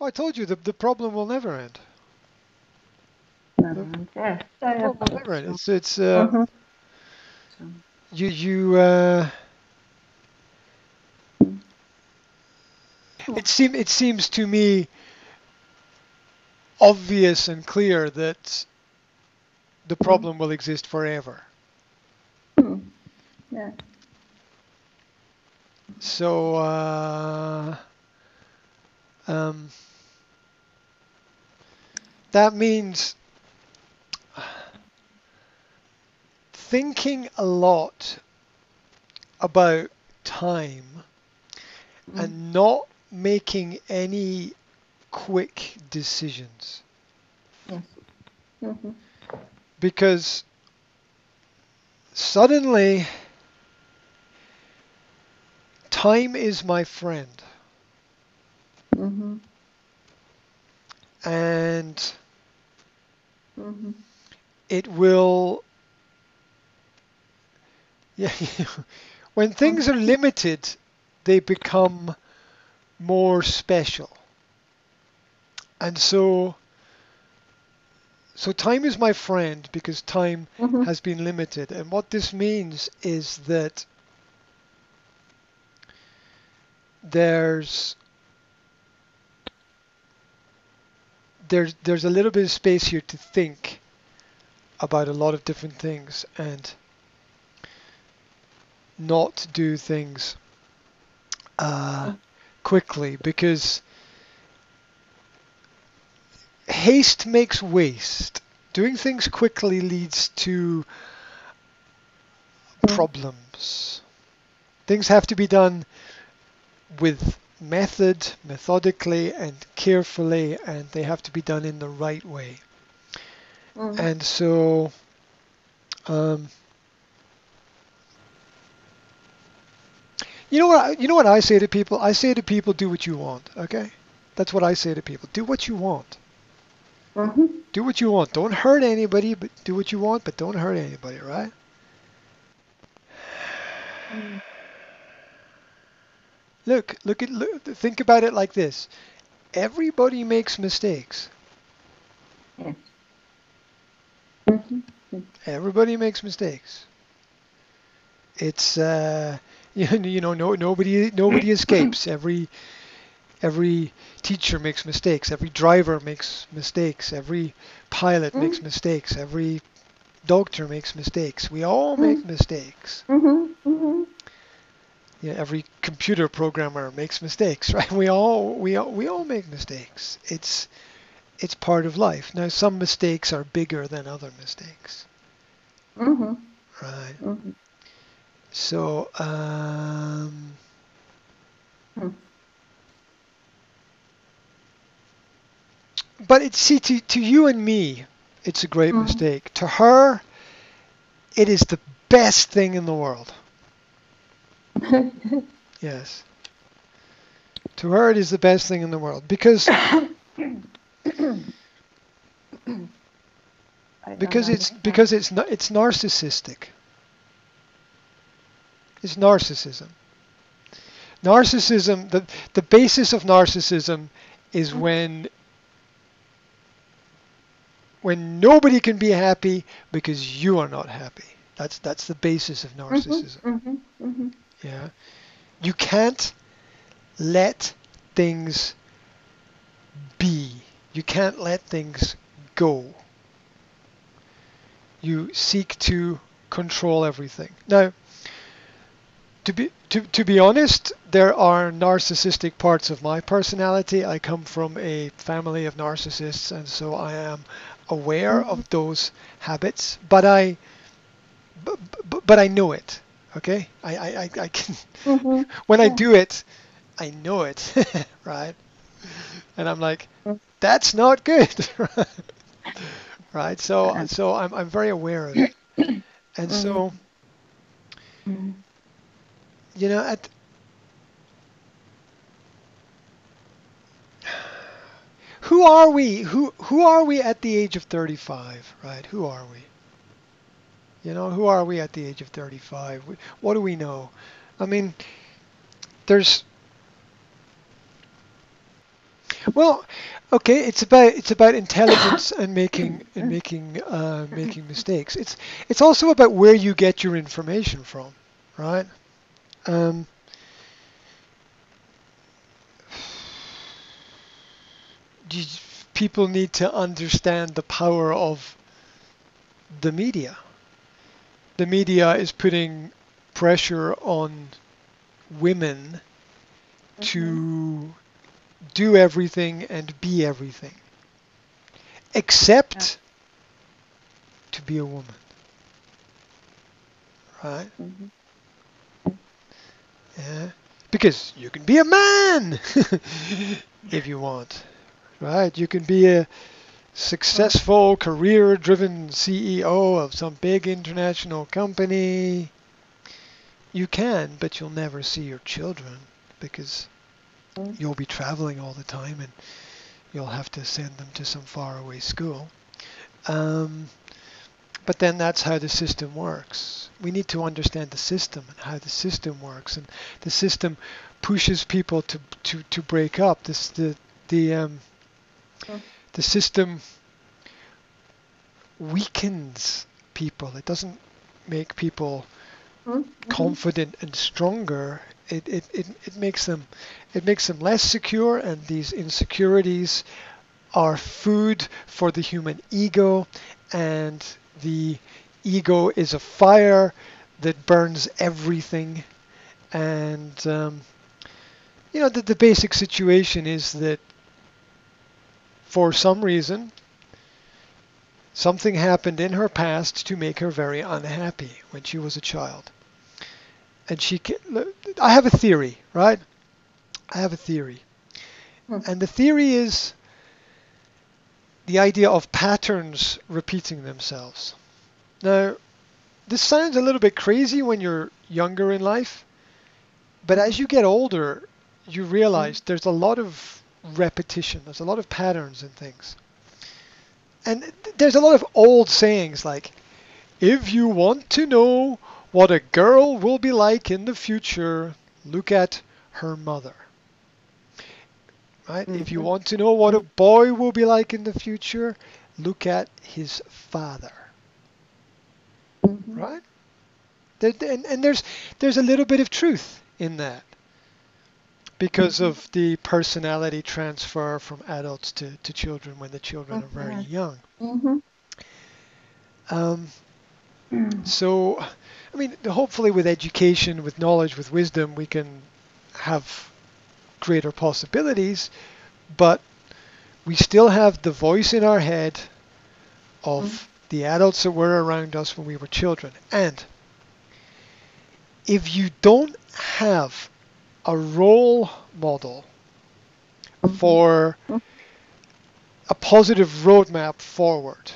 I told you the the problem will never end. The problem never end. It's it's uh, Mhm. you you uh, it seem it seems to me obvious and clear that the problem will exist forever. Mhm. Ja. So uh, um, that means thinking a lot about time Mhm. and not making any quick decisions Yes. Mhm. because suddenly time is my friend Mhm. and Mhm. it will yeah when things are limited they become more special and so so time is my friend because time Mhm. has been limited and what this means is that there's there's there's a little bit of space here to think about a lot of different things and not do things uh, quickly because haste makes waste. Doing things quickly leads to problems. Things have to be done with method, methodically, and carefully, and they have to be done in the right way. Mhm. And so, um, you know what? I, you know what I say to people? I say to people, do what you want. Okay, that's what I say to people. Do what you want. Mhm. Do what you want. Don't hurt anybody, but do what you want, but don't hurt anybody, right? Mhm. Look, look at look, think about it like this. Everybody makes mistakes. Yes. Mhm. Everybody makes mistakes. It's uh, you, you know no nobody nobody escapes. Every every teacher makes mistakes. Every driver makes mistakes. Every pilot makes mistakes. Every doctor makes mistakes. We all make mistakes. Mhm. Yeah, every computer programmer makes mistakes, right? We all we all, we all make mistakes. It's it's part of life. Now some mistakes are bigger than other mistakes, Mhm. right? Mhm. So um, Hmm. but it's see to to you and me, it's a great Mhm. mistake. To her, it is the best thing in the world. Yes. To her, it is the best thing in the world because because it's understand. because it's it's narcissistic. It's narcissism. Narcissism. The the basis of narcissism is Mhm. when when nobody can be happy because you are not happy. That's that's the basis of narcissism. Mhm. Mhm. Yeah. You can't let things be. You can't let things go. You seek to control everything. Now, to be to, to be honest, there are narcissistic parts of my personality. I come from a family of narcissists and so I am aware of mm-hmm. those habits, but I but, but, but I know it. Okay? I, I, I, I can Mhm. when I do it, I know it, right? And I'm like, Mm. that's not good, right? So, Yeah. so I'm I'm very aware of it, and so Mhm. you know, at who are we? Who who are we at the age of 35, right? Who are we? You know, who are we at the age of 35? What do we know? I mean, there's Well, okay, it's about it's about intelligence and making and making uh, making mistakes. It's it's also about where you get your information from, right? Um, people need to understand the power of the media. The media is putting pressure on women to do everything and be everything, except to be a woman. Right? Mhm. Yeah. Because you can be a man if you want. Right? You can be a successful, career driven CEO of some big international company. You can, but you'll never see your children because you'll be traveling all the time and you'll have to send them to some faraway school. Um, but then that's how the system works. We need to understand the system and how the system works, and the system pushes people to to, to break up. This the the um, Mm. The system weakens people. It doesn't make people Mhm. confident and stronger. It, it, it, it makes them it makes them less secure and these insecurities are food for the human ego and the ego is a fire that burns everything and um, you know the, the basic situation is that for some reason something happened in her past to make her very unhappy when she was a child and she I have a theory, right? I have a theory. Hmm. And the theory is the idea of patterns repeating themselves. Now, this sounds a little bit crazy when you're younger in life, but as you get older, you realize there's a lot of repetition, there's a lot of patterns and things. And there's a lot of old sayings like, if you want to know what a girl will be like in the future, look at her mother. Right? If you Mhm. want to know what a boy will be like in the future, look at his father. Mhm. Right? And, and there's there's a little bit of truth in that because of the personality transfer from adults to, to children when the children are very young. Mhm. Um, Mm. So, I mean, hopefully with education, with knowledge, with wisdom, we can have greater possibilities, but we still have the voice in our head of Mhm. the adults that were around us when we were children. And if you don't have a role model for a positive roadmap forward,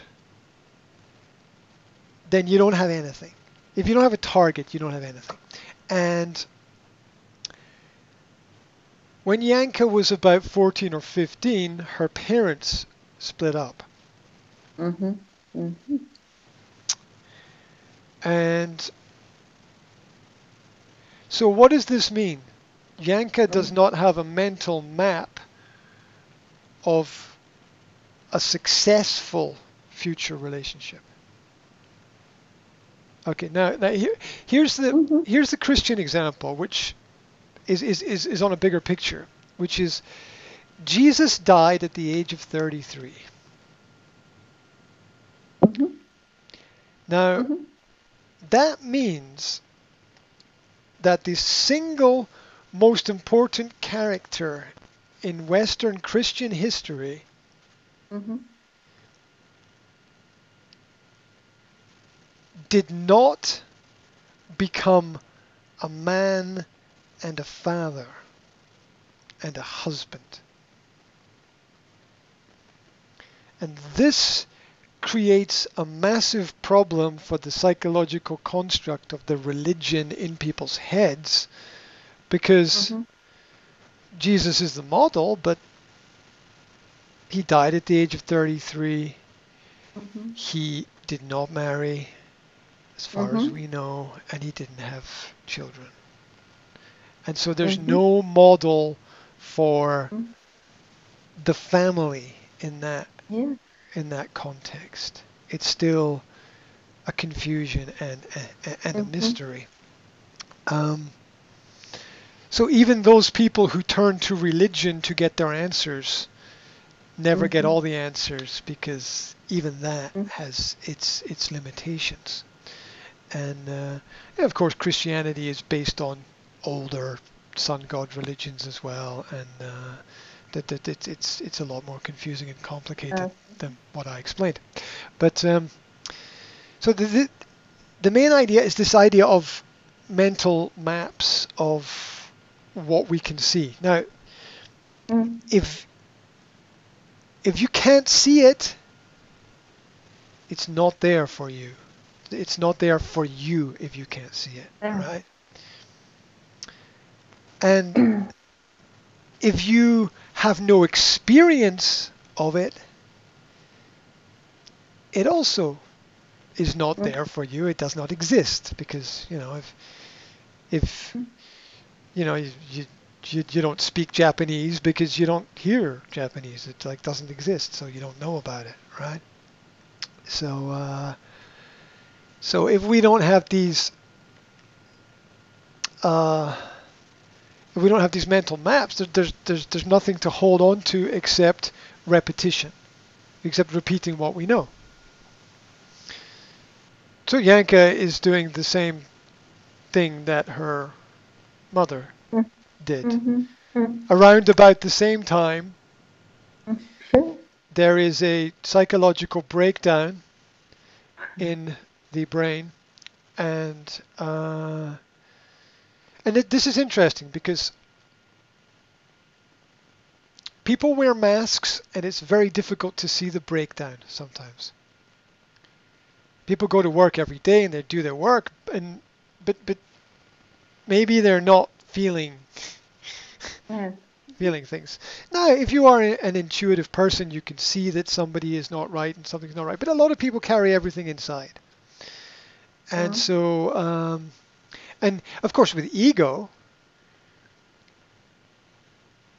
then you don't have anything. If you don't have a target, you don't have anything. And when Yanka was about 14 or 15, her parents split up. Mhm. Mhm. And so what does this mean? Yanka does not have a mental map of a successful future relationship. Okay, now, now here, here's the Mhm. here's the Christian example, which is, is, is, is on a bigger picture, which is Jesus died at the age of 33. Mhm. Now, Mhm. that means that the single most important character in Western Christian history Mhm. did not become a man and a father and a husband. And this creates a massive problem for the psychological construct of the religion in people's heads because Mhm. Jesus is the model, but he died at the age of 33. Mhm. He did not marry, as far as Mhm. we know, and he didn't have children. And so there's Mhm. no model for Mhm. the family in that Yeah. in that context. It's still a confusion and and, and a Mhm. mystery. Um, so even those people who turn to religion to get their answers never get Mhm. all the answers because even that Mm. has its its limitations. And uh, of course, Christianity is based on older sun god religions as well, and uh, that, that it's it's it's a lot more confusing and complicated Uh, than what I explained. But um, so the, the the main idea is this idea of mental maps of what we can see. Now, mm, if if you can't see it, it's not there for you. It's not there for you if you can't see it, Yeah. right? And if you have no experience of it, it also is not Mm. there for you. It does not exist because you know if if Mm. You know you, you you don't speak Japanese because you don't hear Japanese. It like doesn't exist, so you don't know about it, right? So uh, so if we don't have these uh, if we don't have these mental maps, there, there's there's there's nothing to hold on to except repetition, except repeating what we know. So Yanka is doing the same thing that her mother did. mhm, mm, Around about the same time, there is a psychological breakdown in the brain, and uh, and it, this is interesting because people wear masks, and it's very difficult to see the breakdown sometimes. People go to work every day and they do their work, and but but maybe they're not feeling Yes. feeling things. Now, if you are an intuitive person, you can see that somebody is not right and something's not right. But a lot of people carry everything inside. And Mhm. so, um, and of course, with ego,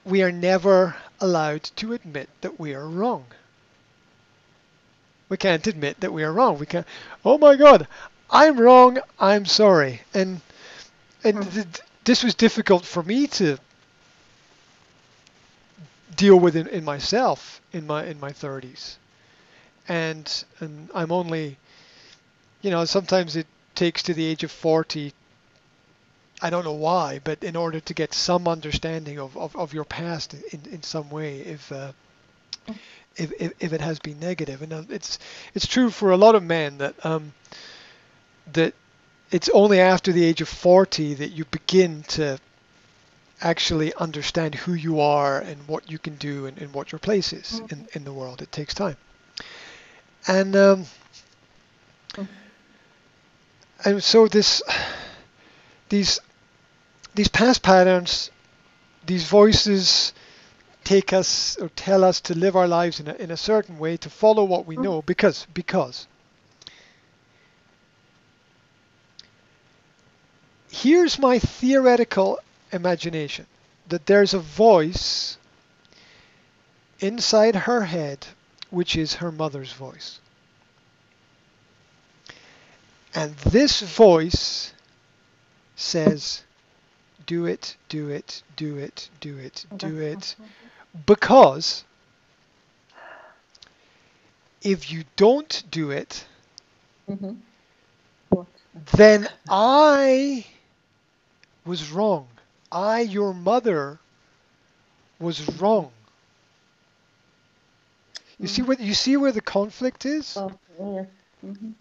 we are never allowed to admit that we are wrong. We can't admit that we are wrong. We can't. Oh my God, I'm wrong. I'm sorry. And and th- th- this was difficult for me to deal with in, in myself in my in my 30s and and I'm only you know sometimes it takes to the age of 40 I don't know why but in order to get some understanding of, of, of your past in, in some way if, uh, if if if it has been negative. And uh, it's it's true for a lot of men that um that it's only after the age of 40 that you begin to actually understand who you are and what you can do and, and what your place is in, in the world. It takes time. And um, Mhm. and so this these these past patterns, these voices take us or tell us to live our lives in a, in a certain way to follow what we know because because here's my theoretical imagination that there's a voice inside her head which is her mother's voice. And this voice says, do it, do it, do it, do it, do it, because if you don't do it, Mhm. Then I was wrong. I, your mother, was wrong. You see what you see where the conflict is? Oh, yes. Mhm.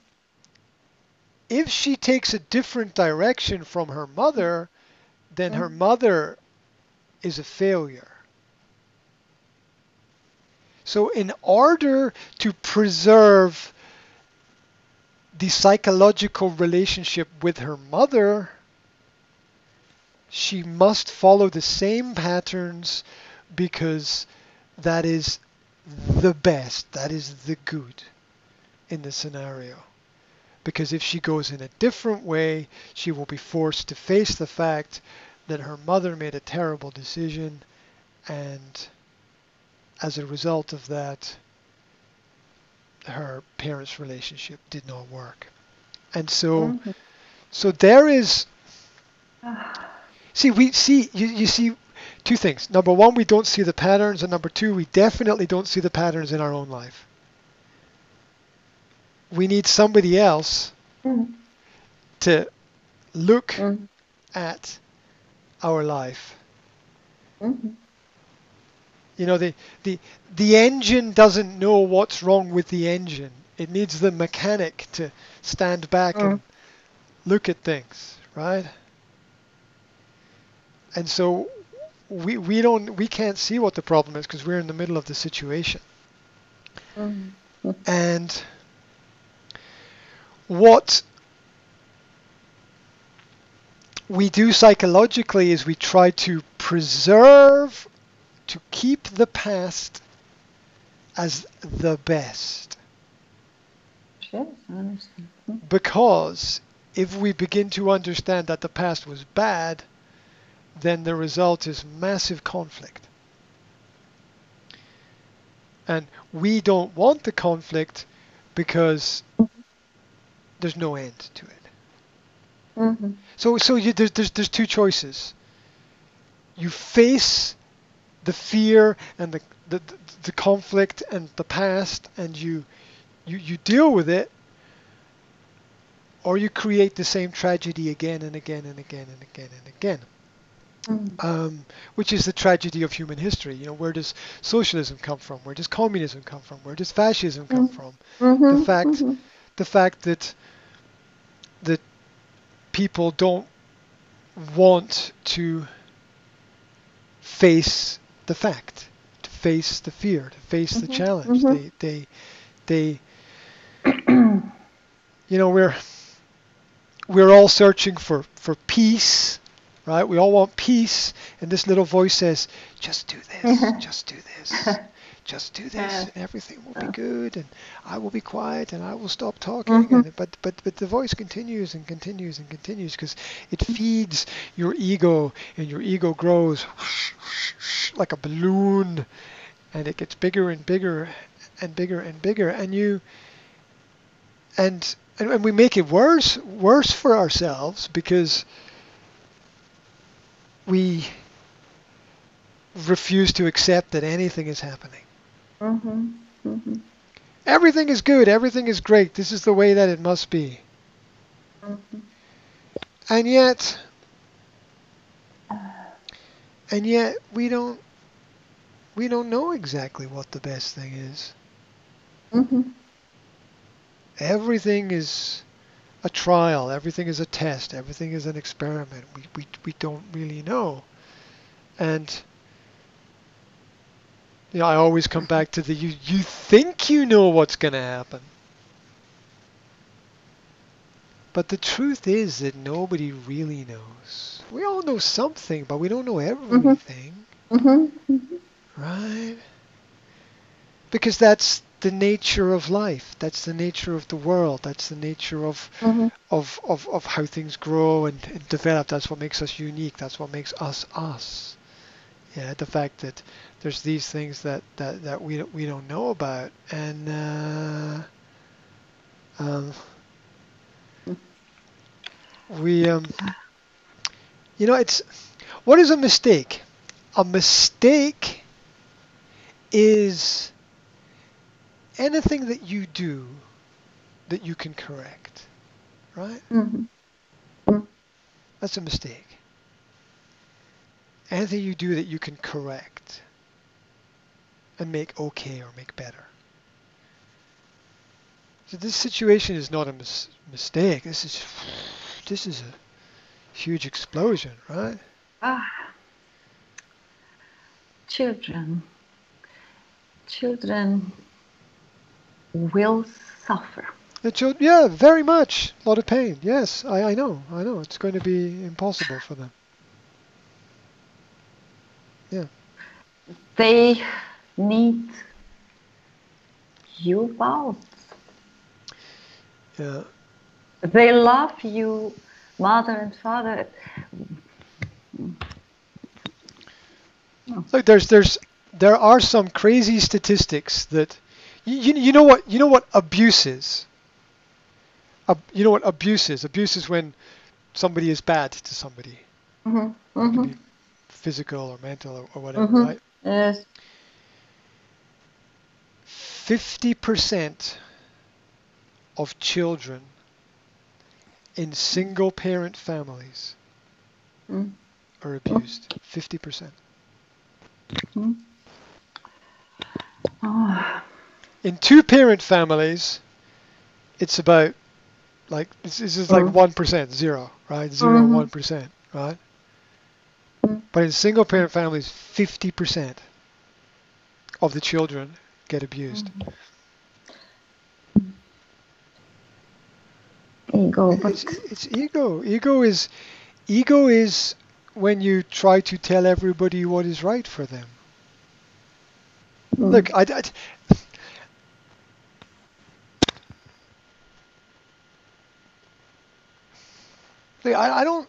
If she takes a different direction from her mother, then her Mhm. mother is a failure. So in order to preserve the psychological relationship with her mother, she must follow the same patterns because that is the best, that is the good in the scenario. Because if she goes in a different way, she will be forced to face the fact that her mother made a terrible decision and as a result of that, her parents' relationship did not work. And so, Mhm. so there is, see, we see, you, you see two things. Number one, we don't see the patterns. And number two, we definitely don't see the patterns in our own life. We need somebody else Mhm. to look Mhm. at our life. Mhm. You know, the, the, the engine doesn't know what's wrong with the engine. It needs the mechanic to stand back and look at things, right? And so we, we don't we can't see what the problem is because we're in the middle of the situation. Mhm. And what we do psychologically is we try to preserve, to keep the past as the best. Yes, I understand. Mhm. Because if we begin to understand that the past was bad, then the result is massive conflict. And we don't want the conflict because there's no end to it. Mhm. So, so you, there's, there's, there's two choices. You face the fear and the, the, the conflict and the past and you, you, you deal with it, or you create the same tragedy again and again and again and again and again. Mhm. Um, which is the tragedy of human history. You know, where does socialism come from? Where does communism come from? Where does fascism come Mm. from? Mhm. fact- Mhm. the fact that that people don't want to face the fact, to face the fear, to face the Mhm, challenge. mhm. They they they you know we're we're all searching for for peace, right? We all want peace, and this little voice says, "Just do this, just do this." Just do this, and everything will be good, and I will be quiet, and I will stop talking. Mhm. And, but but but the voice continues and continues and continues because it feeds your ego, and your ego grows like a balloon, and it gets bigger and bigger and bigger and bigger, and you and, and we make it worse worse for ourselves because we refuse to accept that anything is happening. Mhm. Mhm. Everything is good. Everything is great. This is the way that it must be. Mhm. And yet, and yet we don't, we don't know exactly what the best thing is. Mhm. Everything is a trial. Everything is a test. Everything is an experiment. We, we, we don't really know. And, you know, I always come back to the, you, you think you know what's going to happen. But the truth is that nobody really knows. We all know something, but we don't know everything, Mhm. Mhm. right? Because that's the nature of life. That's the nature of the world. That's the nature of Mhm. of, of, of how things grow and, and develop. That's what makes us unique. That's what makes us us. Yeah, the fact that there's these things that, that, that we don't, we don't know about, and uh, um, we um, you know it's what is a mistake? A mistake is anything that you do that you can correct, right? Mhm. That's a mistake. Anything you do that you can correct and make okay or make better. So this situation is not a mis- mistake. This is this is a huge explosion, right? Ah. Children. Children will suffer. The chil- yeah, very much. A lot of pain. Yes, I, I know. I know. It's going to be impossible for them. Yeah. They need you both. Yeah. They love you, mother and father. Like there's there's there are some crazy statistics that you, you, know what you know what abuse is. Ab, you know what abuse is. Abuse is when somebody is bad to somebody, Mm-hmm. Mm-hmm. be physical or mental or, or whatever, Mhm. right? Yes. Fifty percent of children in single-parent families Mm. are abused. Fifty percent. Oh. In two-parent families, it's about like this, this is like Mm. one percent, zero, right? Zero, Mhm. one percent, right? But in single-parent families, fifty percent of the children get abused. Ego, but It's, it's ego. Ego is ego is when you try to tell everybody what is right for them. Mm. Look, I, I, I, I don't.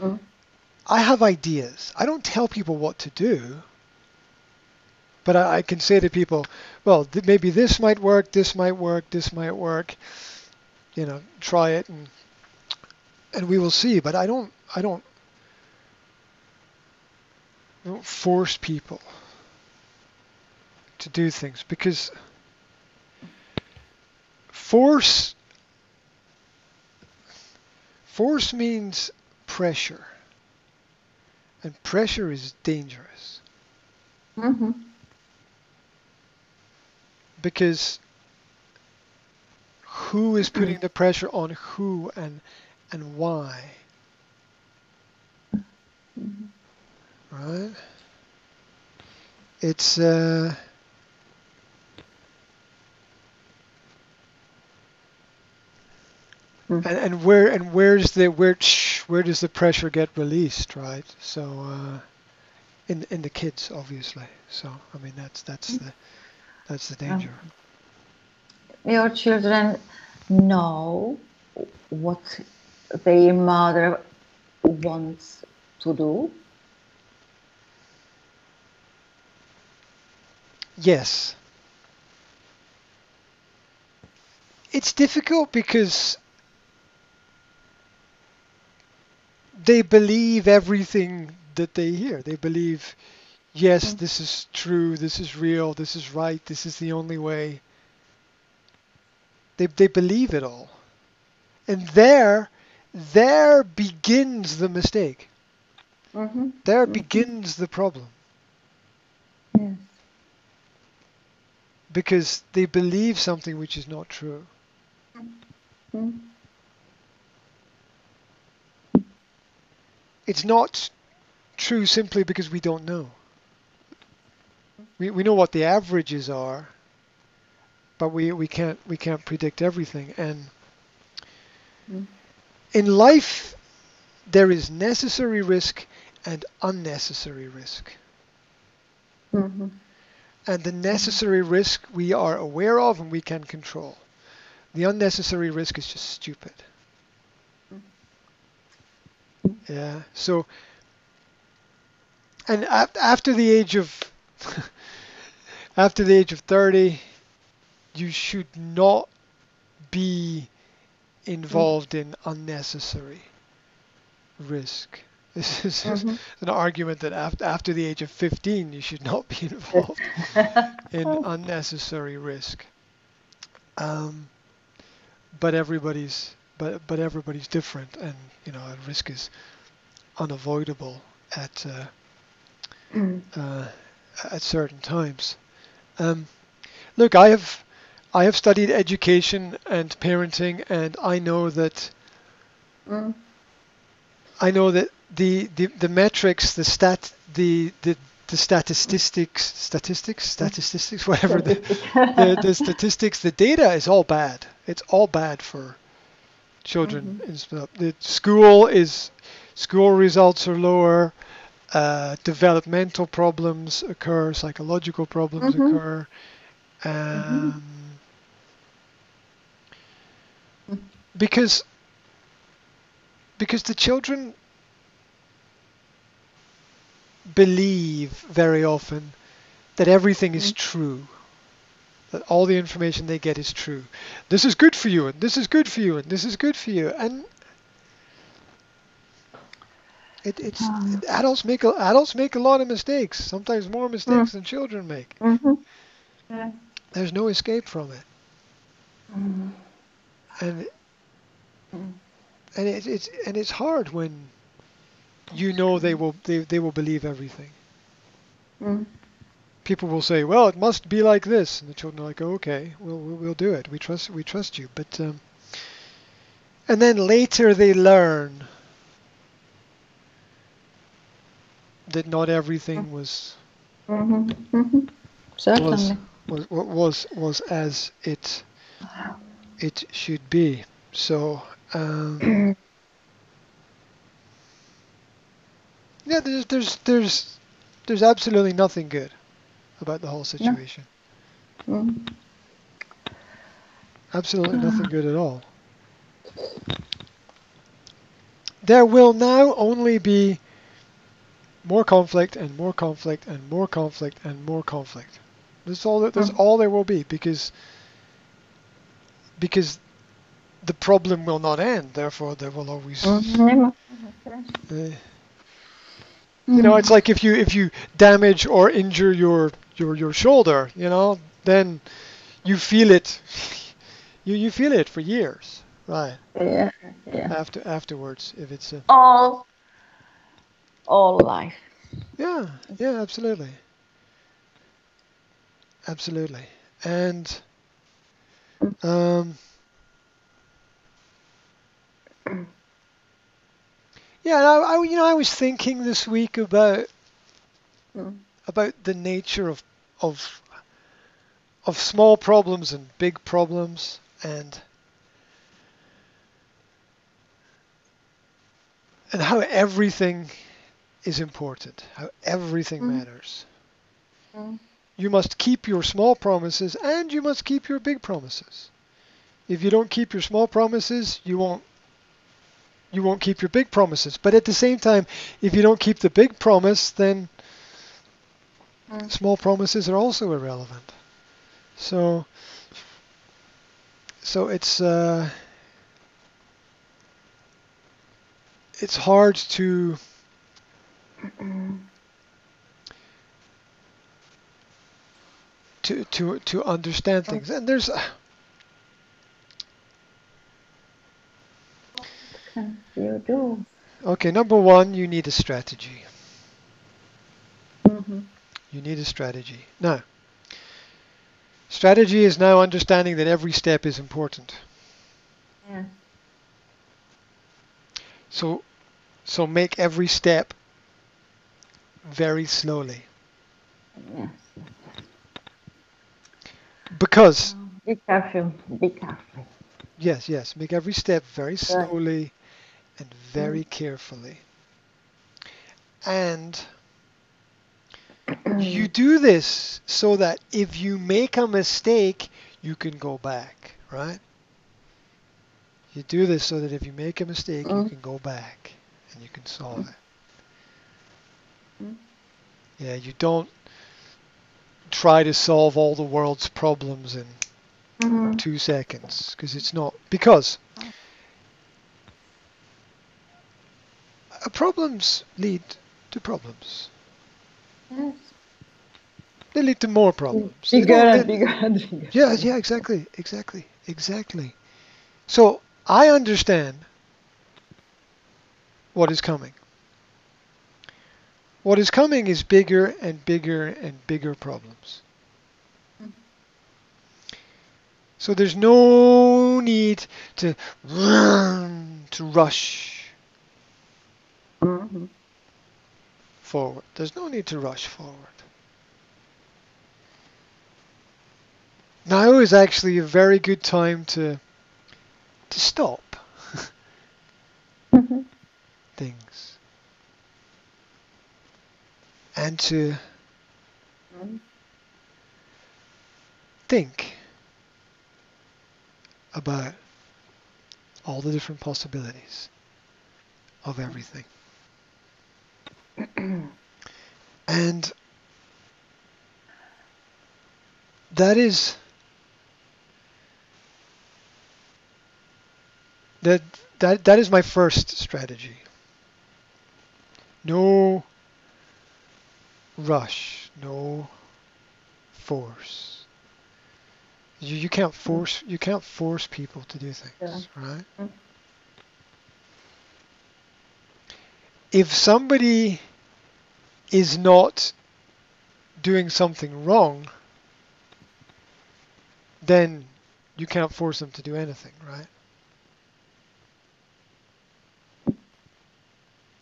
Mm. I have ideas. I don't tell people what to do. But I, I can say to people, well, th- maybe this might work, this might work, this might work. You know, try it and and we will see. But I don't. I don't. I don't force people to do things because force force means pressure. And pressure is dangerous. Mhm. because who is putting the pressure on who and and why? Right? It's uh Mm. and, and where and where's the where shh, where does the pressure get released right so uh in in the kids obviously so i mean that's that's the that's the danger your children know what their mother wants to do. Yes. It's difficult because they believe everything that they hear. They believe, yes, Mm. this is true, this is real, this is right, this is the only way. They, they believe it all. And there, there begins the mistake. Mm-hmm. There Mhm. begins the problem. Yes. Because they believe something which is not true. Mm. It's not true simply because we don't know. We, we know what the averages are, but we, we can't we can't predict everything. And Mm. in life, there is necessary risk and unnecessary risk. Mm-hmm. And the necessary risk we are aware of and we can control. The unnecessary risk is just stupid. Yeah. So, and after the age of after the age of 30, you should not be involved in unnecessary risk. This is Mhm. an argument that after, after the age of 15, you should not be involved in unnecessary risk. Um, but everybody's but but everybody's different, and you know, risk is unavoidable at uh, Mm. uh, at certain times. Um, look, I have I have studied education and parenting, and I know that Mm. I know that the the, the metrics, the stat, the the the statistics, statistics, statistics, whatever the, the the statistics, the data is all bad. It's all bad for children. in sp- The school is school results are lower. Uh, developmental problems occur. Psychological problems Mhm. occur. Um, Mm. Because because the children believe very often that everything is true. That all the information they get is true. This is good for you, and this is good for you, and this is good for you, and it, it's Um. adults make a, adults make a lot of mistakes. Sometimes more mistakes than children make. Mm-hmm. Yeah. There's no escape from it, Mm-hmm. and Mm. and it, it's and it's hard when you know they will they, they will believe everything. Mm. People will say, "Well, it must be like this," and the children are like, oh, "Okay, we'll we'll we'll do it. We trust we trust you." But um, and then later they learn that not everything was Mm-hmm. Mm-hmm. Certainly. was was was as it it should be. So um, yeah, there's there's there's there's absolutely nothing good about the whole situation. Mm. Absolutely nothing good at all. There will now only be more conflict and more conflict and more conflict and more conflict. That's all. That, that's Mm. all there will be because because the problem will not end. Therefore, there will always. Uh, you know, it's like if you if you damage or injure your your your shoulder, you know, then you feel it. You you feel it for years, right? Yeah. Yeah. After afterwards, if it's a All. All life. yeah yeah absolutely absolutely and um yeah I, I you know I was thinking this week about Mm. about the nature of of of small problems and big problems and and how everything is important, how everything Mm. matters. Mm. You must keep your small promises and you must keep your big promises. If you don't keep your small promises, you won't you won't keep your big promises. But at the same time, if you don't keep the big promise, then Mm. small promises are also irrelevant. So so it's uh, it's hard to to to to understand things. And there's you do? okay, number 1, you need a strategy. Mm-hmm. You need a strategy. Now, strategy is now understanding that every step is important. Yeah. So so make every step very slowly. Yes. Because Be careful. Be careful. yes, yes, make every step very slowly and very carefully. And you do this so that if you make a mistake, you can go back, right? You do this so that if you make a mistake, you Mm. can go back and you can solve it. Yeah, you don't try to solve all the world's problems in Mhm. two seconds because it's not because uh, problems lead to problems. Yes. They lead to more problems. Bigger and bigger and bigger. Yeah, yeah, exactly, exactly, exactly. So I understand what is coming. What is coming is bigger and bigger and bigger problems. So there's no need to to rush forward. There's no need to rush forward. Now is actually a very good time to to stop things and to think about all the different possibilities of everything. and that is that that that is my first strategy. No rush, no force. You you can't force you can't force people to do things, Yeah. right? Mm. If somebody is not doing something wrong, then you can't force them to do anything, right?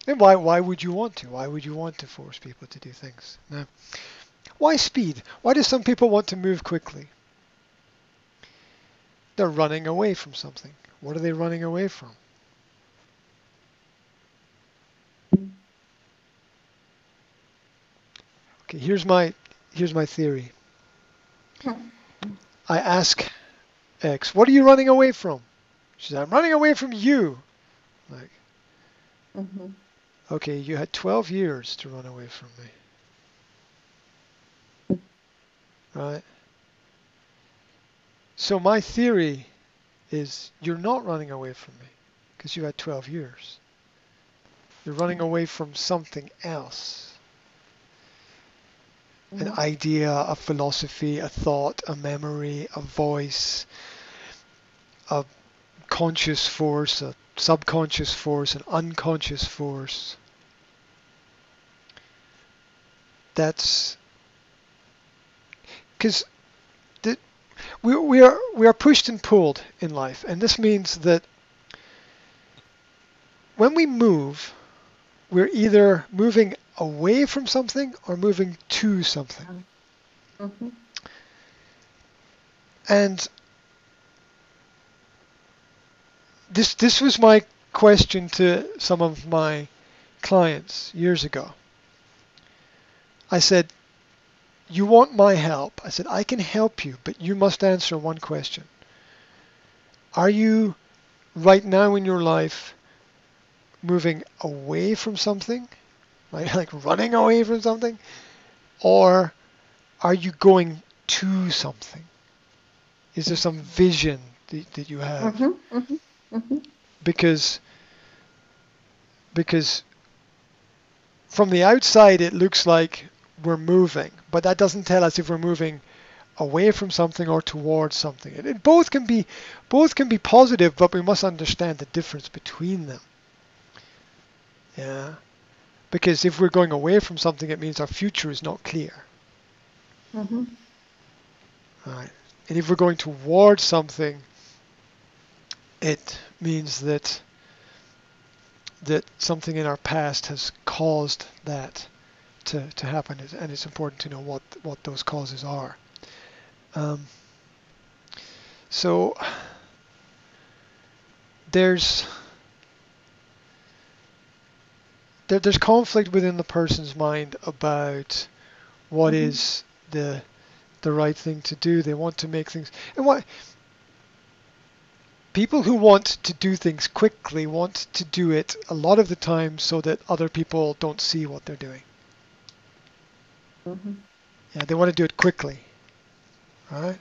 And why why would you want to? Why would you want to force people to do things? Why speed? Why do some people want to move quickly? They're running away from something. What are they running away from? Okay, here's my here's my theory. I ask X, what are you running away from? She said, I'm running away from you. Like, Mm-hmm. Okay, you had 12 years to run away from me. Right? So my theory is you're not running away from me because you had 12 years. You're running away from something else. An mm-hmm. idea, a philosophy, a thought, a memory, a voice, a conscious force, a subconscious force, an unconscious force. That's because we, we are we are pushed and pulled in life, and this means that when we move, we're either moving away from something or moving to something. Mm-hmm. And this this was my question to some of my clients years ago. I said, "You want my help?" I said, "I can help you, but you must answer one question. Are you right now in your life moving away from something? Like like running away from something? Or are you going to something? Is there some vision that, that you have? Mm-hmm. Mm-hmm. Mm-hmm. because because from the outside it looks like we're moving, but that doesn't tell us if we're moving away from something or towards something. It, it both can be both can be positive, but we must understand the difference between them. Yeah. Because if we're going away from something, it means our future is not clear. Mm-hmm. Right. And if we're going towards something, it means that that something in our past has caused that to, to happen, and it's important to know what what those causes are. Um, so there's there, there's conflict within the person's mind about what Mhm. is the the right thing to do. They want to make things and what people who want to do things quickly want to do it a lot of the time so that other people don't see what they're doing. Mm-hmm. Yeah, they want to do it quickly. Right?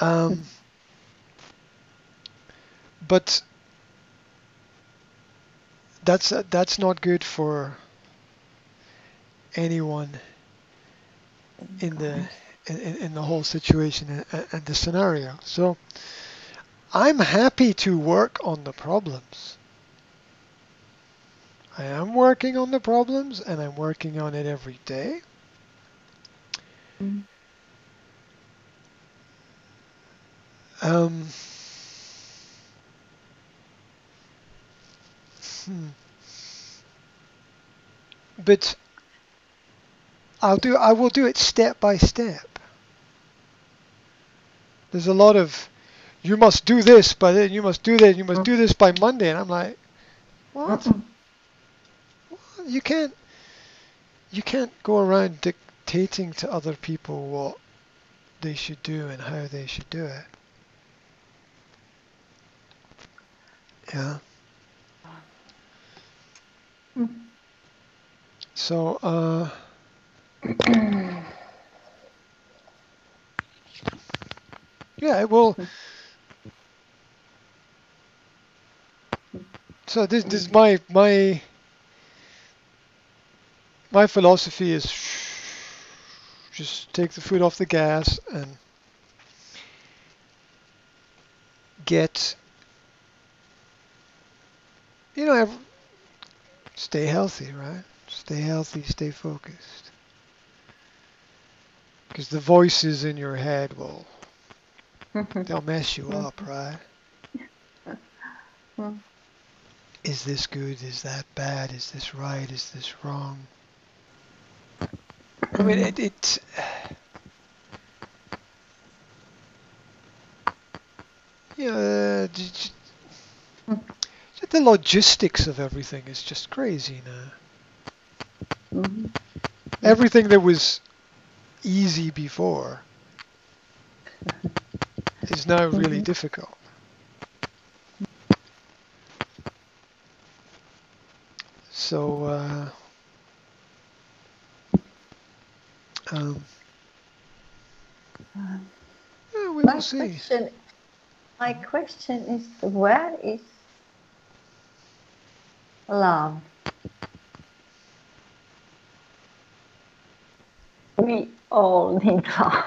Um, but that's uh, that's not good for anyone in the in, in in the whole situation and, and the scenario. So I'm happy to work on the problems. I am working on the problems and I'm working on it every day. Mm. Um, hmm. But I'll do I will do it step by step. There's a lot of you must do this, by then you must do that, you must do this by Monday, and I'm like, what? you can't you can't go around dictating to other people what they should do and how they should do it. Yeah. Mm. So, uh, yeah, well, so this, this is my, my, my philosophy is just take the foot off the gas and get you know stay healthy, right? Stay healthy, stay focused. Because the voices in your head will they'll mess you up, right? Is this good? Is that bad? Is this right? Is this wrong? I mean, it. it you know, uh, the logistics of everything is just crazy now. Mhm. Everything that was easy before is now really Mhm. difficult. So, uh, um, yeah, we My will see. question, my question is, where is love? We all need love.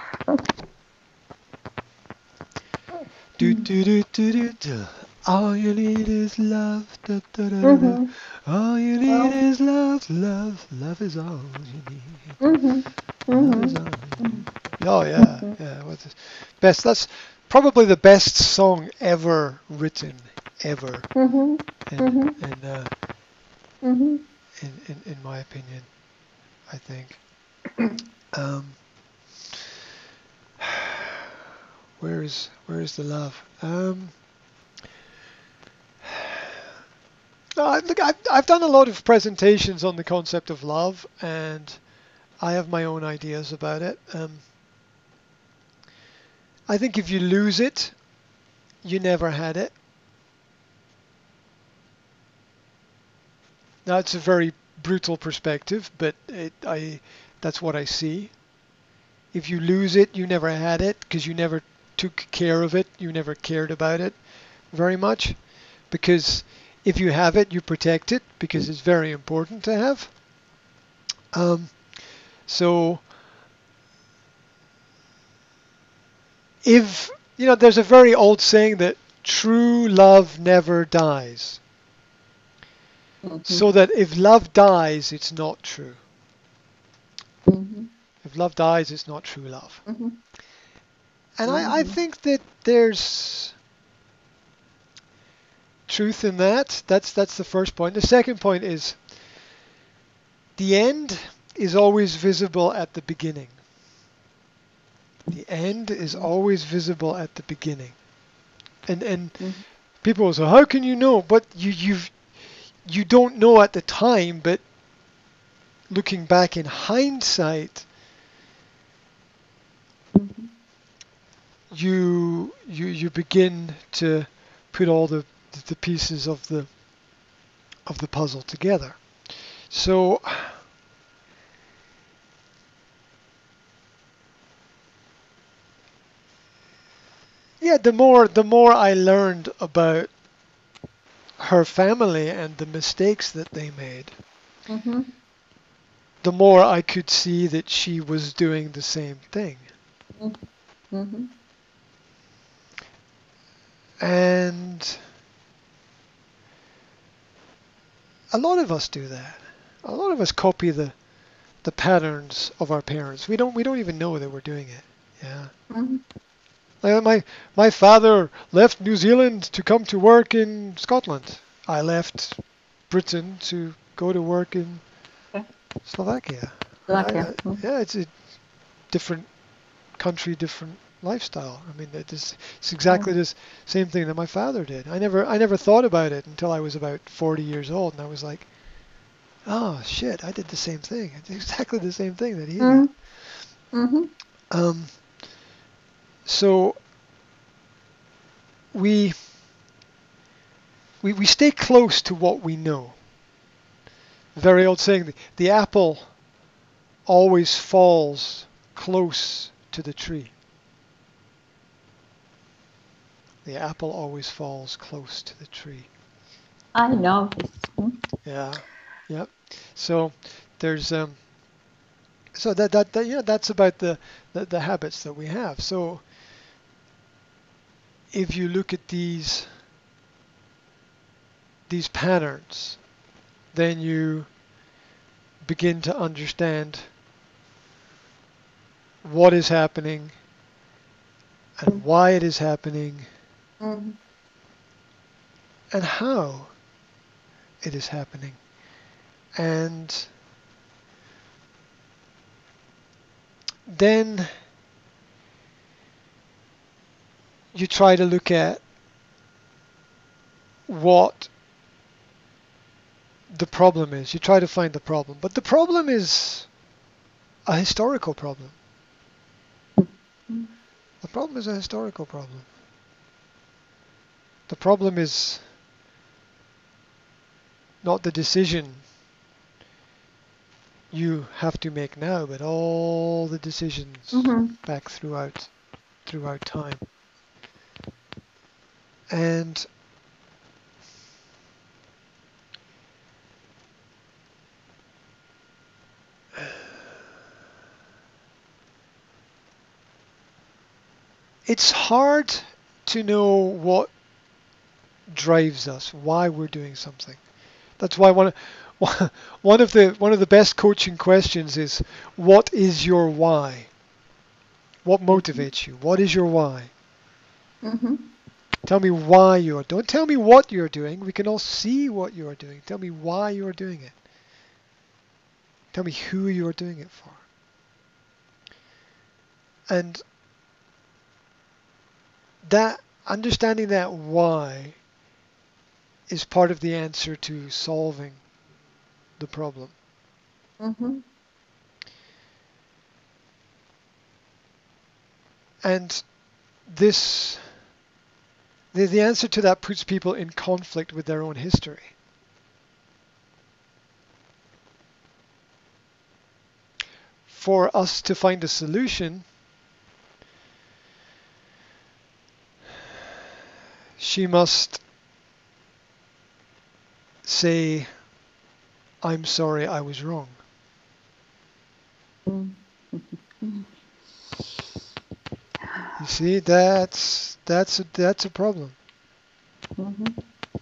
Do do do do do do. All you need is love. Da, da, da, da. Mhm. All you need Well- is love. Love. Love is all you need. Mhm. Love is Mhm. all you need. Oh yeah, yeah. What's best? That's probably the best song ever written, ever, Mhm. in in, uh, Mhm. in in in my opinion. I think. Um, where is where is the love? Um, uh, look, I've, I've done a lot of presentations on the concept of love, and I have my own ideas about it. Um, I think if you lose it, you never had it. Now it's a very brutal perspective, but it, I that's what I see. If you lose it, you never had it because you never took care of it, you never cared about it very much. Because if you have it, you protect it because it's very important to have. Um, so if you know, there's a very old saying that true love never dies. Mhm. So that if love dies, it's not true. Mhm. If love dies, it's not true love. Mhm. And I, I Mhm. think that there's truth in that. That's that's the first point. The second point is the end is always visible at the beginning. The end is always visible at the beginning. And and Mhm. people will say, How can you know? But you you've you don't know at the time, but looking back in hindsight, Mhm. you you you begin to put all the the pieces of the of the puzzle together. So yeah, the more the more I learned about her family and the mistakes that they made, Mhm. the more I could see that she was doing the same thing. Mhm. And a lot of us do that. A lot of us copy the the patterns of our parents. We don't we don't even know that we're doing it. Yeah. Mhm. My my father left New Zealand to come to work in Scotland. I left Britain to go to work in Okay. Slovakia. Slovakia. I- I- Mhm. yeah, it's a different country, different lifestyle. I mean, it is, it's exactly the s- same thing that my father did. I never, I never thought about it until I was about 40 years old, and I was like, "Oh shit, I did the same thing. I did exactly the same thing that he did." Mhm. Mhm. Um, so we, we we stay close to what we know. Very old saying: the, the apple always falls close to the tree. the apple always falls close to the tree. I know this. Yeah, yep. So there's um, so that that, that yeah, that's about the, the the habits that we have. So if you look at these these patterns, then you begin to understand what is happening and why it is happening Mhm. and how it is happening. And then you try to look at what the problem is. You try to find the problem. But the problem is a historical problem. Mm. The problem is a historical problem. The problem is not the decision you have to make now, but all the decisions Mhm. back throughout throughout time. And it's hard to know what drives us, why we're doing something. That's why one one of the one of the best coaching questions is what is your why? What motivates you? What is your why? Mhm. Tell me why you're don't tell me what you're doing. We can all see what you're doing. Tell me why you're doing it. Tell me who you're doing it for. And that understanding that why is part of the answer to solving the problem. Mhm. And this the, the answer to that puts people in conflict with their own history. For us to find a solution, she must say, I'm sorry I was wrong. Mm. You see, that's that's a, that's a problem. Mhm.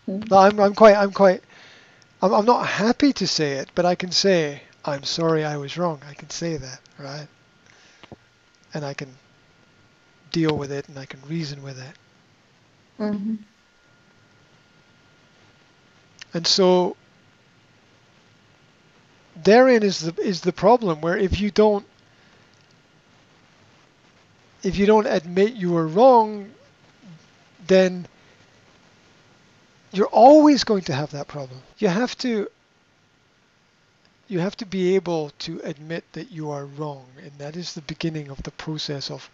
No, I'm I'm quite I'm quite I'm I'm not happy to say it, but I can say I'm sorry I was wrong. I can say that, right? And I can deal with it and I can reason with it. Mhm. And so therein is the is the problem where if you don't if you don't admit you were wrong, then you're always going to have that problem. You have to you have to be able to admit that you are wrong, and that is the beginning of the process of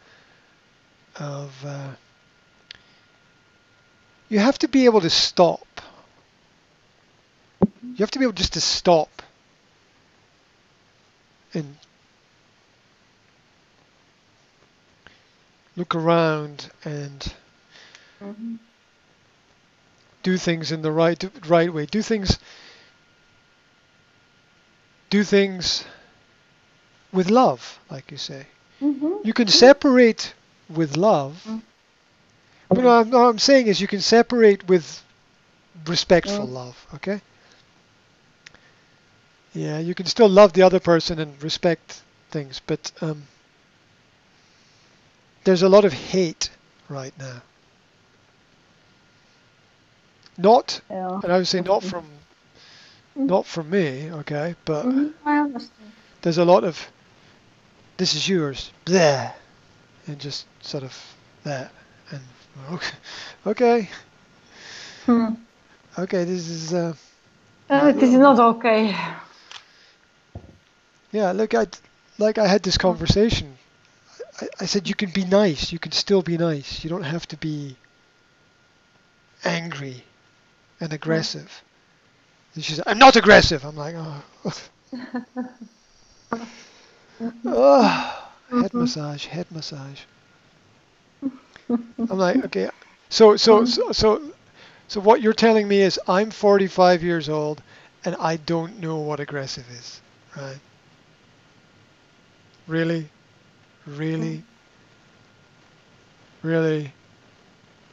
of uh, you have to be able to stop. You have to be able just to stop and look around and Mhm. do things in the right right way. Do things do things with love, like you say. Mhm. You can separate with love. Mm. But what I'm, what I'm saying is you can separate with respectful Mm. love, okay? Yeah, you can still love the other person and respect things, but um, there's a lot of hate right now. Not, Yeah. and I would say not Mhm. from, not from me, okay, but Mhm. I there's a lot of, this is yours, there, and just sort of that, and okay, okay, Hmm. okay, this is, uh, Uh, it is not okay. yeah, look, I, like I had this conversation. I, I said you can be nice, you can still be nice. You don't have to be angry and aggressive. And she said, I'm not aggressive. I'm like, oh, oh head massage, head massage. I'm like, okay, So so Mm. so so so what you're telling me is I'm 45 years old and I don't know what aggressive is, right? Really? Really? Really?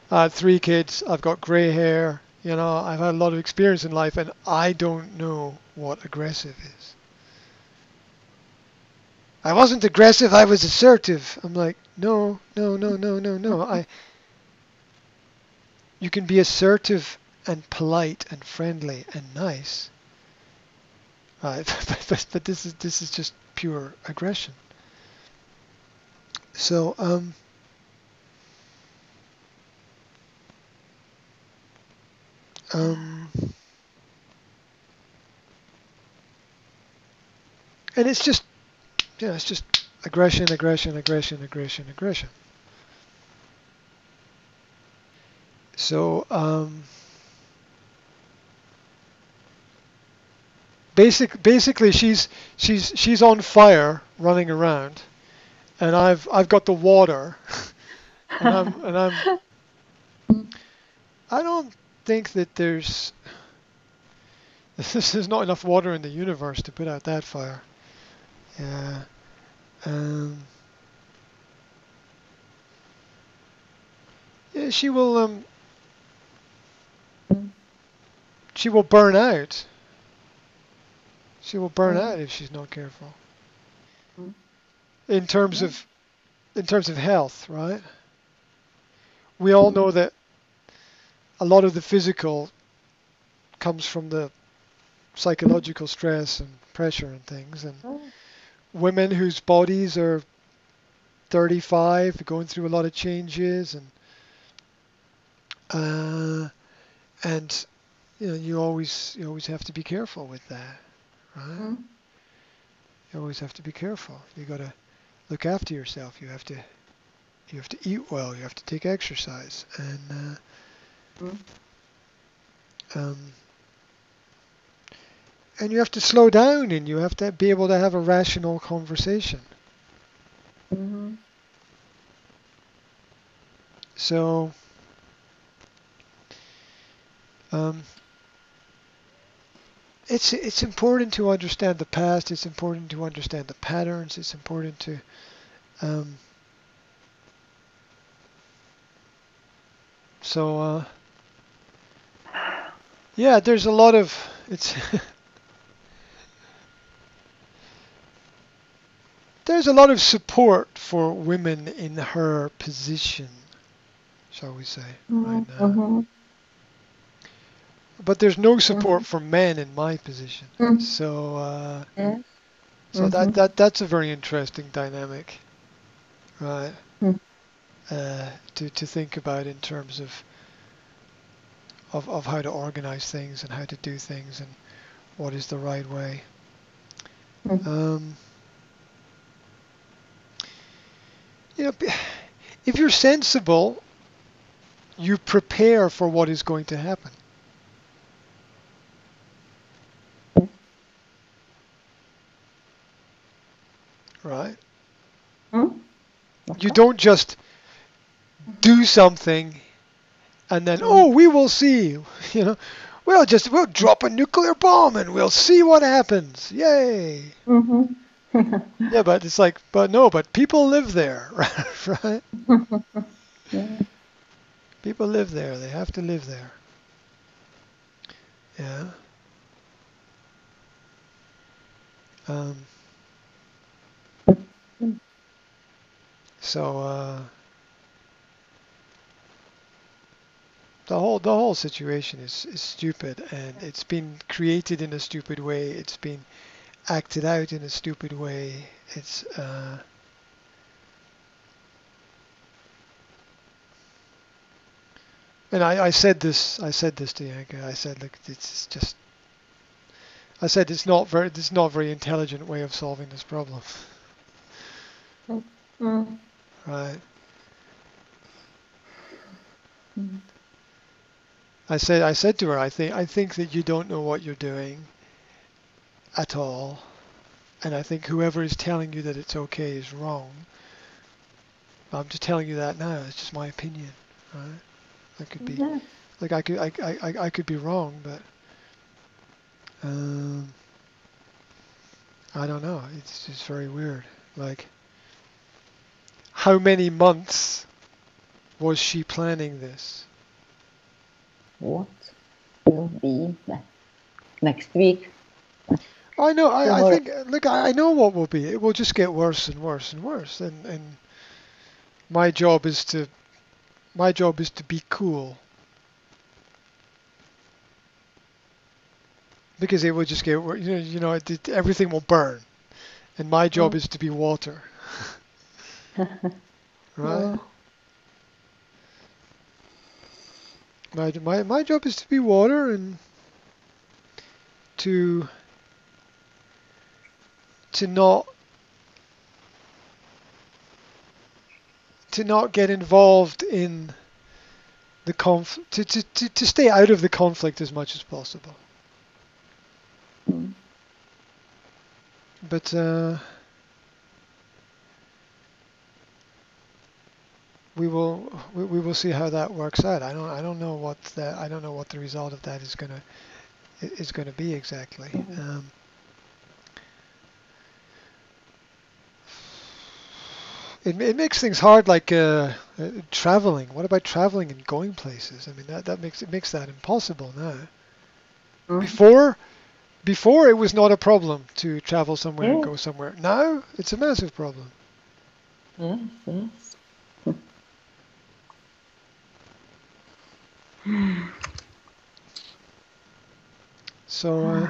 I had three kids, I've got gray hair, you know, I've had a lot of experience in life and I don't know what aggressive is. I wasn't aggressive, I was assertive. I'm like, no, no, no, no, no, no. I you can be assertive and polite and friendly and nice. Right, but, but, but this is this is just pure aggression. So um um and it's just yeah, it's just aggression, aggression, aggression, aggression, aggression. So um basic basically she's she's she's on fire running around and I've I've got the water and I'm and I'm I don't think that there's there's not enough water in the universe to put out that fire. Yeah. Um Yeah, she will um she will burn out. She will burn Mm. out if she's not careful. In terms of in terms of health, right? We all know that a lot of the physical comes from the psychological stress and pressure and things and women whose bodies are 35 going through a lot of changes and uh, and you know you always you always have to be careful with that right Mm. you always have to be careful you got to look after yourself you have to you have to eat well you have to take exercise and uh, Mm. um, and you have to slow down and you have to be able to have a rational conversation Mhm. So, um, it's it's important to understand the past. It's important to understand the patterns. It's important to um, so uh, yeah. There's a lot of it's. There's a lot of support for women in her position, shall we say, right now. Mhm. But there's no support for men in my position. Mhm. So, uh, Yes. so that, Mhm. that that's a very interesting dynamic, right? Mm. Uh, to to think about in terms of of of how to organize things and how to do things and what is the right way. Mm. Um, you know, if you're sensible, you prepare for what is going to happen. Right? Mm. You don't just do something and then, oh, we will see. You know, we'll just we'll drop a nuclear bomb and we'll see what happens. Yay! Mm -hmm. Yeah, but it's like, but no, but people live there, right? Yeah. People live there. They have to live there. Yeah. Um, so uh, the whole the whole situation is, is stupid, and it's been created in a stupid way. It's been acted out in a stupid way. It's uh, and I, I said this I said this to Yanka. I said look it's just I said it's not very it's not very intelligent way of solving this problem. Mm. Right. Mm. I said I said to her I think I think that you don't know what you're doing at all. And I think whoever is telling you that it's okay is wrong. I'm just telling you that now. It's just my opinion, right? I could be Yeah. like I could I, I, I- I could be wrong, but um, I don't know. It's just very weird. Like, how many months was she planning this? What will be next week? I know. I, I think. Look, I know what will be. It will just get worse and worse and worse. And and my job is to my job is to be cool. Because it will just get worse. You know, you know it, it- everything will burn, and my job Mm. is to be water. right. My, my my job is to be water and to to not to not get involved in the conf to, to, to, to stay out of the conflict as much as possible. mm. But uh, we will we, we will see how that works out. I don't I don't know what that I don't know what the result of that is gonna is gonna be exactly. Um, it, it makes things hard, like uh, uh, traveling. What about traveling and going places? I mean, that, that makes it makes that impossible now. Mm. Before, before it was not a problem to travel somewhere and go somewhere. Now it's a massive problem. Yes, yes. So, uh,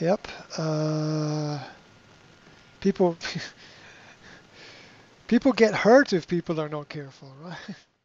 yep. Uh, people, people get hurt if people are not careful, right?